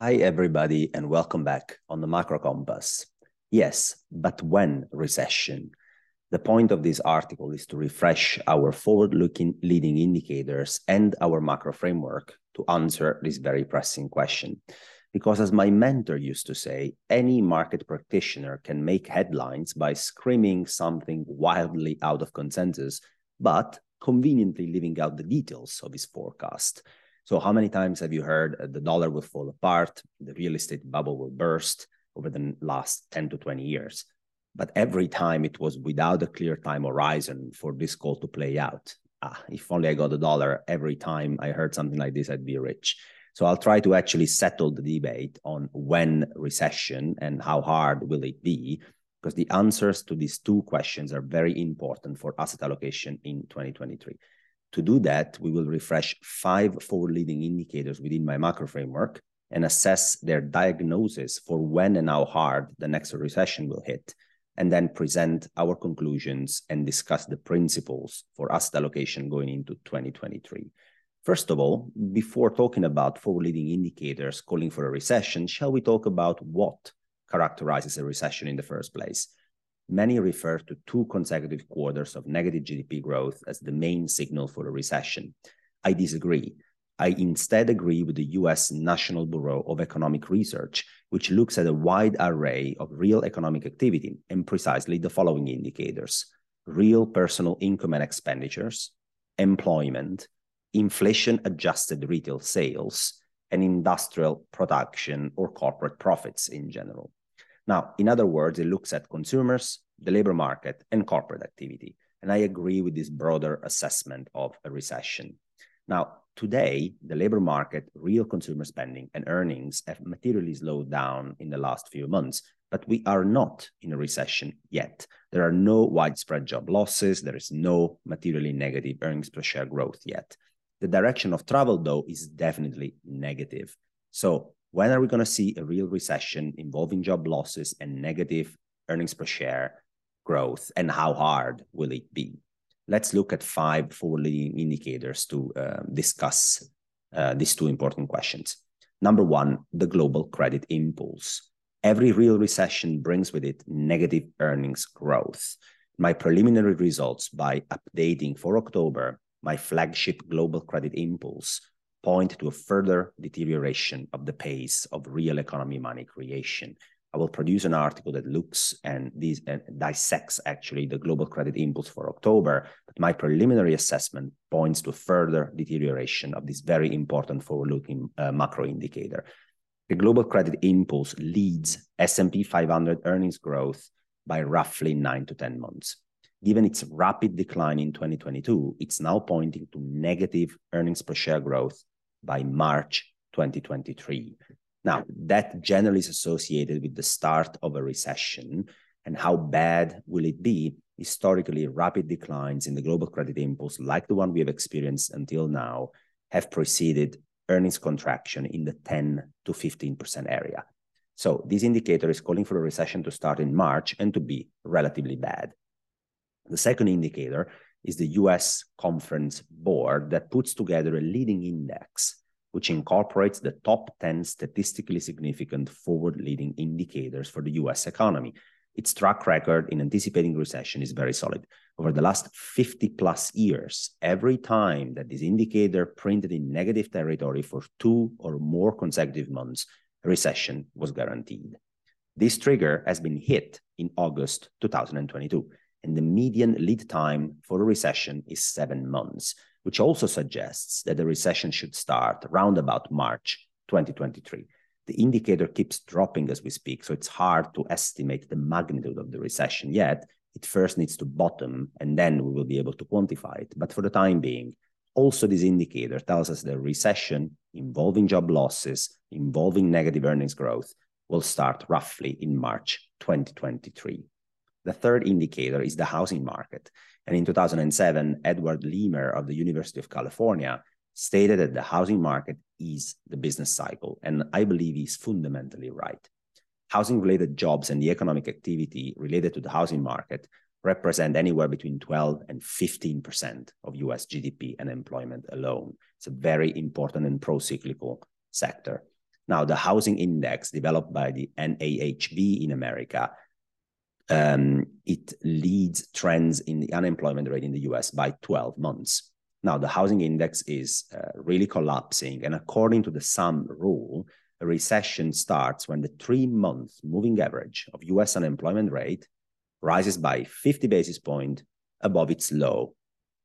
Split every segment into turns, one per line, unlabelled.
Hi, everybody, and welcome back on the Macro Compass. Yes, but when recession? The point of this article is to refresh our forward looking leading indicators and our macro framework to answer this very pressing question. Because, as my mentor used to say, any market practitioner can make headlines by screaming something wildly out of consensus, but conveniently leaving out the details of his forecast. So, how many times have you heard the dollar will fall apart, the real estate bubble will burst over the last 10 to 20 years? But every time it was without a clear time horizon for this call to play out. Ah, if only I got a dollar every time I heard something like this, I'd be rich. So I'll try to actually settle the debate on when recession and how hard will it be, because the answers to these two questions are very important for asset allocation in 2023. To do that, we will refresh five forward-leading indicators within my macro framework and assess their diagnosis for when and how hard the next recession will hit, and then present our conclusions and discuss the principles for asset allocation going into 2023. First of all, before talking about forward-leading indicators calling for a recession, shall we talk about what characterizes a recession in the first place? Many refer to two consecutive quarters of negative GDP growth as the main signal for a recession. I disagree. I instead agree with the US National Bureau of Economic Research, which looks at a wide array of real economic activity and precisely the following indicators real personal income and expenditures, employment, inflation adjusted retail sales, and industrial production or corporate profits in general. Now, in other words, it looks at consumers, the labor market, and corporate activity. And I agree with this broader assessment of a recession. Now, today, the labor market, real consumer spending, and earnings have materially slowed down in the last few months, but we are not in a recession yet. There are no widespread job losses. There is no materially negative earnings per share growth yet. The direction of travel, though, is definitely negative. So when are we going to see a real recession involving job losses and negative earnings per share growth, and how hard will it be? Let's look at five forward-leading indicators to uh, discuss uh, these two important questions. Number one, the global credit impulse. Every real recession brings with it negative earnings growth. My preliminary results by updating for October my flagship global credit impulse point to a further deterioration of the pace of real economy money creation. I will produce an article that looks and these and dissects actually the global credit impulse for October, but my preliminary assessment points to further deterioration of this very important forward-looking uh, macro indicator. The global credit impulse leads S&P 500 earnings growth by roughly 9 to 10 months. Given its rapid decline in 2022, it's now pointing to negative earnings per share growth by March 2023. Now, that generally is associated with the start of a recession. And how bad will it be? Historically, rapid declines in the global credit impulse, like the one we have experienced until now, have preceded earnings contraction in the 10 to 15% area. So, this indicator is calling for a recession to start in March and to be relatively bad. The second indicator is the US Conference Board that puts together a leading index which incorporates the top 10 statistically significant forward leading indicators for the US economy. Its track record in anticipating recession is very solid. Over the last 50 plus years, every time that this indicator printed in negative territory for two or more consecutive months, recession was guaranteed. This trigger has been hit in August 2022 and the median lead time for a recession is seven months, which also suggests that the recession should start around about March 2023. The indicator keeps dropping as we speak, so it's hard to estimate the magnitude of the recession yet. It first needs to bottom, and then we will be able to quantify it. But for the time being, also this indicator tells us the recession involving job losses, involving negative earnings growth, will start roughly in March 2023. The third indicator is the housing market. And in 2007, Edward Leamer of the University of California stated that the housing market is the business cycle. And I believe he's fundamentally right. Housing related jobs and the economic activity related to the housing market represent anywhere between 12 and 15% of US GDP and employment alone. It's a very important and pro cyclical sector. Now, the housing index developed by the NAHB in America, um, it leads trends in the unemployment rate in the US by 12 months. Now, the housing index is uh, really collapsing. And according to the Sahm rule, a recession starts when the three month moving average of US unemployment rate rises by 50 basis point above its low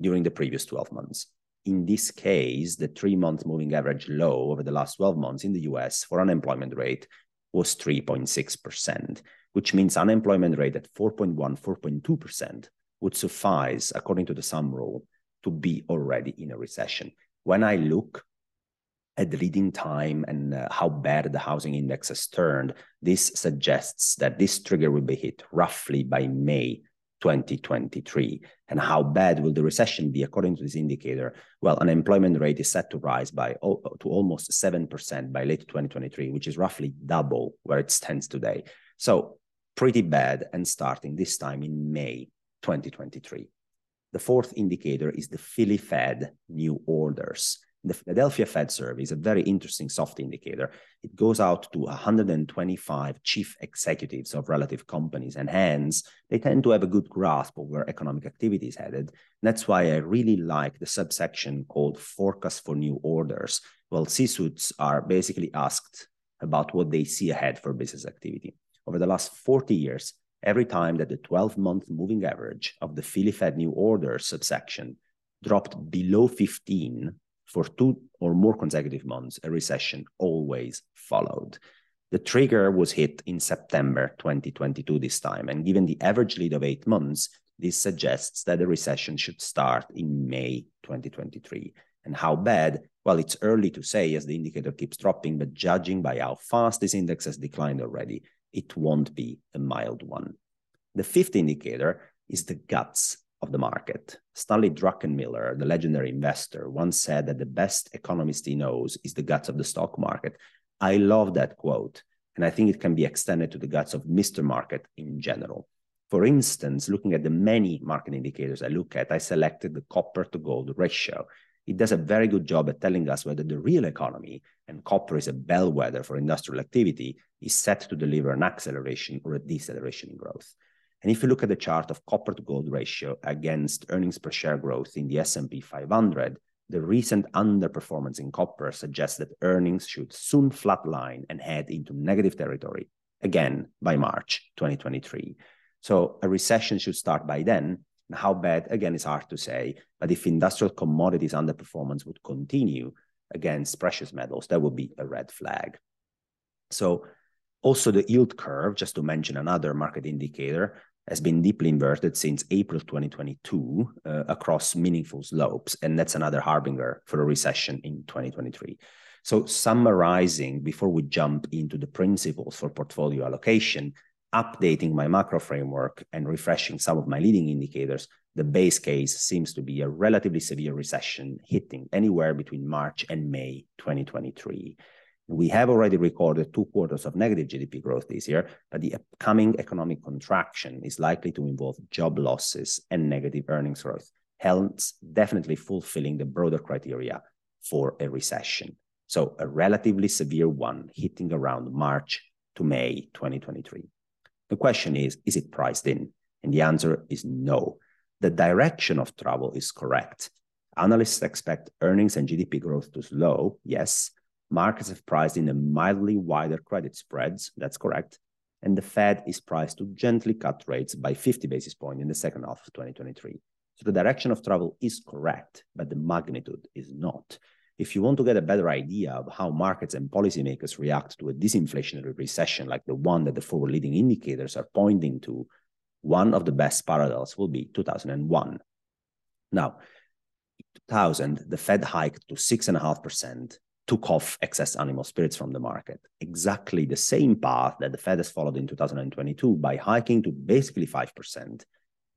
during the previous 12 months. In this case, the three month moving average low over the last 12 months in the US for unemployment rate was 3.6%, which means unemployment rate at 4.1, 4.2% would suffice, according to the Sahm rule, to be already in a recession. When I look at the leading time and uh, how bad the housing index has turned, this suggests that this trigger will be hit roughly by May 2023. And how bad will the recession be according to this indicator? Well, unemployment rate is set to rise by to almost 7% by late 2023, which is roughly double where it stands today. So pretty bad and starting this time in May 2023. The fourth indicator is the Philly Fed new orders. The Philadelphia Fed survey is a very interesting soft indicator. It goes out to 125 chief executives of relative companies, and hence they tend to have a good grasp of where economic activity is headed. That's why I really like the subsection called Forecast for New Orders. Well, C-suits are basically asked about what they see ahead for business activity. Over the last 40 years, every time that the 12 month moving average of the Philly Fed new orders subsection dropped below 15 for two or more consecutive months, a recession always followed. The trigger was hit in September 2022 this time, and given the average lead of eight months, this suggests that the recession should start in May 2023. And how bad? Well, it's early to say as the indicator keeps dropping, but judging by how fast this index has declined already, it won't be a mild one. The fifth indicator is the guts of the market. Stanley Druckenmiller, the legendary investor, once said that the best economist he knows is the guts of the stock market. I love that quote, and I think it can be extended to the guts of Mr. Market in general. For instance, looking at the many market indicators I look at, I selected the copper to gold ratio it does a very good job at telling us whether the real economy, and copper is a bellwether for industrial activity, is set to deliver an acceleration or a deceleration in growth. And if you look at the chart of copper to gold ratio against earnings per share growth in the S&P 500, the recent underperformance in copper suggests that earnings should soon flatline and head into negative territory again by March 2023. So a recession should start by then, how bad, again, it's hard to say. But if industrial commodities underperformance would continue against precious metals, that would be a red flag. So also the yield curve, just to mention another market indicator, has been deeply inverted since April 2022 uh, across meaningful slopes. And that's another harbinger for a recession in 2023. So summarizing before we jump into the principles for portfolio allocation, updating my macro framework and refreshing some of my leading indicators, the base case seems to be a relatively severe recession hitting anywhere between March and May 2023. We have already recorded two quarters of negative GDP growth this year, but the upcoming economic contraction is likely to involve job losses and negative earnings growth, hence definitely fulfilling the broader criteria for a recession. So a relatively severe one hitting around March to May 2023. The question is, is it priced in? And the answer is no. The direction of travel is correct. Analysts expect earnings and GDP growth to slow, yes. Markets have priced in a mildly wider credit spreads, that's correct. And the Fed is priced to gently cut rates by 50 basis points in the second half of 2023. So the direction of travel is correct, but the magnitude is not if you want to get a better idea of how markets and policymakers react to a disinflationary recession like the one that the forward leading indicators are pointing to, one of the best parallels will be 2001. Now, in 2000, the Fed hiked to 6.5%, took off excess animal spirits from the market. Exactly the same path that the Fed has followed in 2022 by hiking to basically 5%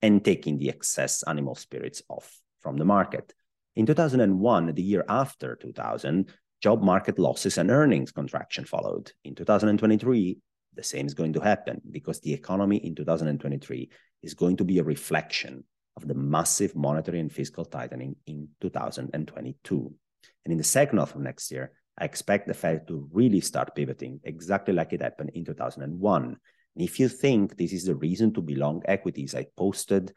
and taking the excess animal spirits off from the market. In 2001, the year after 2000, job market losses and earnings contraction followed. In 2023, the same is going to happen because the economy in 2023 is going to be a reflection of the massive monetary and fiscal tightening in 2022. And in the second half of next year, I expect the Fed to really start pivoting exactly like it happened in 2001. And if you think this is the reason to belong equities, I posted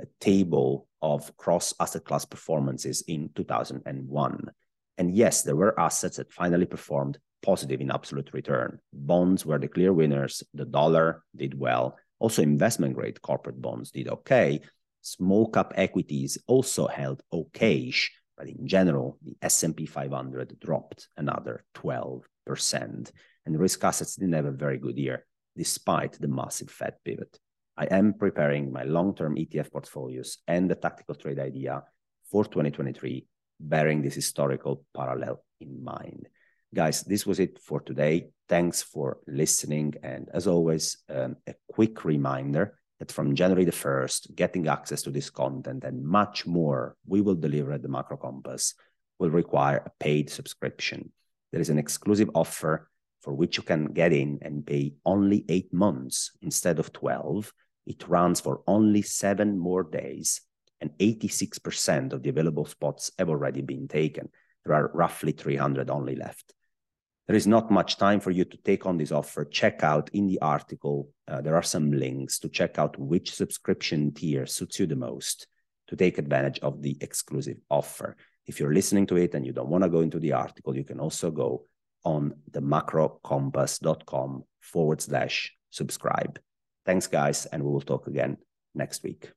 a table of cross asset class performances in 2001. And yes, there were assets that finally performed positive in absolute return. Bonds were the clear winners. The dollar did well. Also, investment grade corporate bonds did okay. Small cap equities also held okayish, but in general, the S&P 500 dropped another 12%. And risk assets didn't have a very good year, despite the massive Fed pivot. I am preparing my long-term ETF portfolios and the tactical trade idea for 2023, bearing this historical parallel in mind. Guys, this was it for today. Thanks for listening. And as always, um, a quick reminder that from January the 1st, getting access to this content and much more we will deliver at the Macro Compass will require a paid subscription. There is an exclusive offer for which you can get in and pay only eight months instead of 12 it runs for only seven more days, and 86% of the available spots have already been taken. There are roughly 300 only left. There is not much time for you to take on this offer. Check out in the article, uh, there are some links to check out which subscription tier suits you the most to take advantage of the exclusive offer. If you're listening to it and you don't want to go into the article, you can also go on the macrocompass.com forward slash subscribe. Thanks, guys, and we will talk again next week.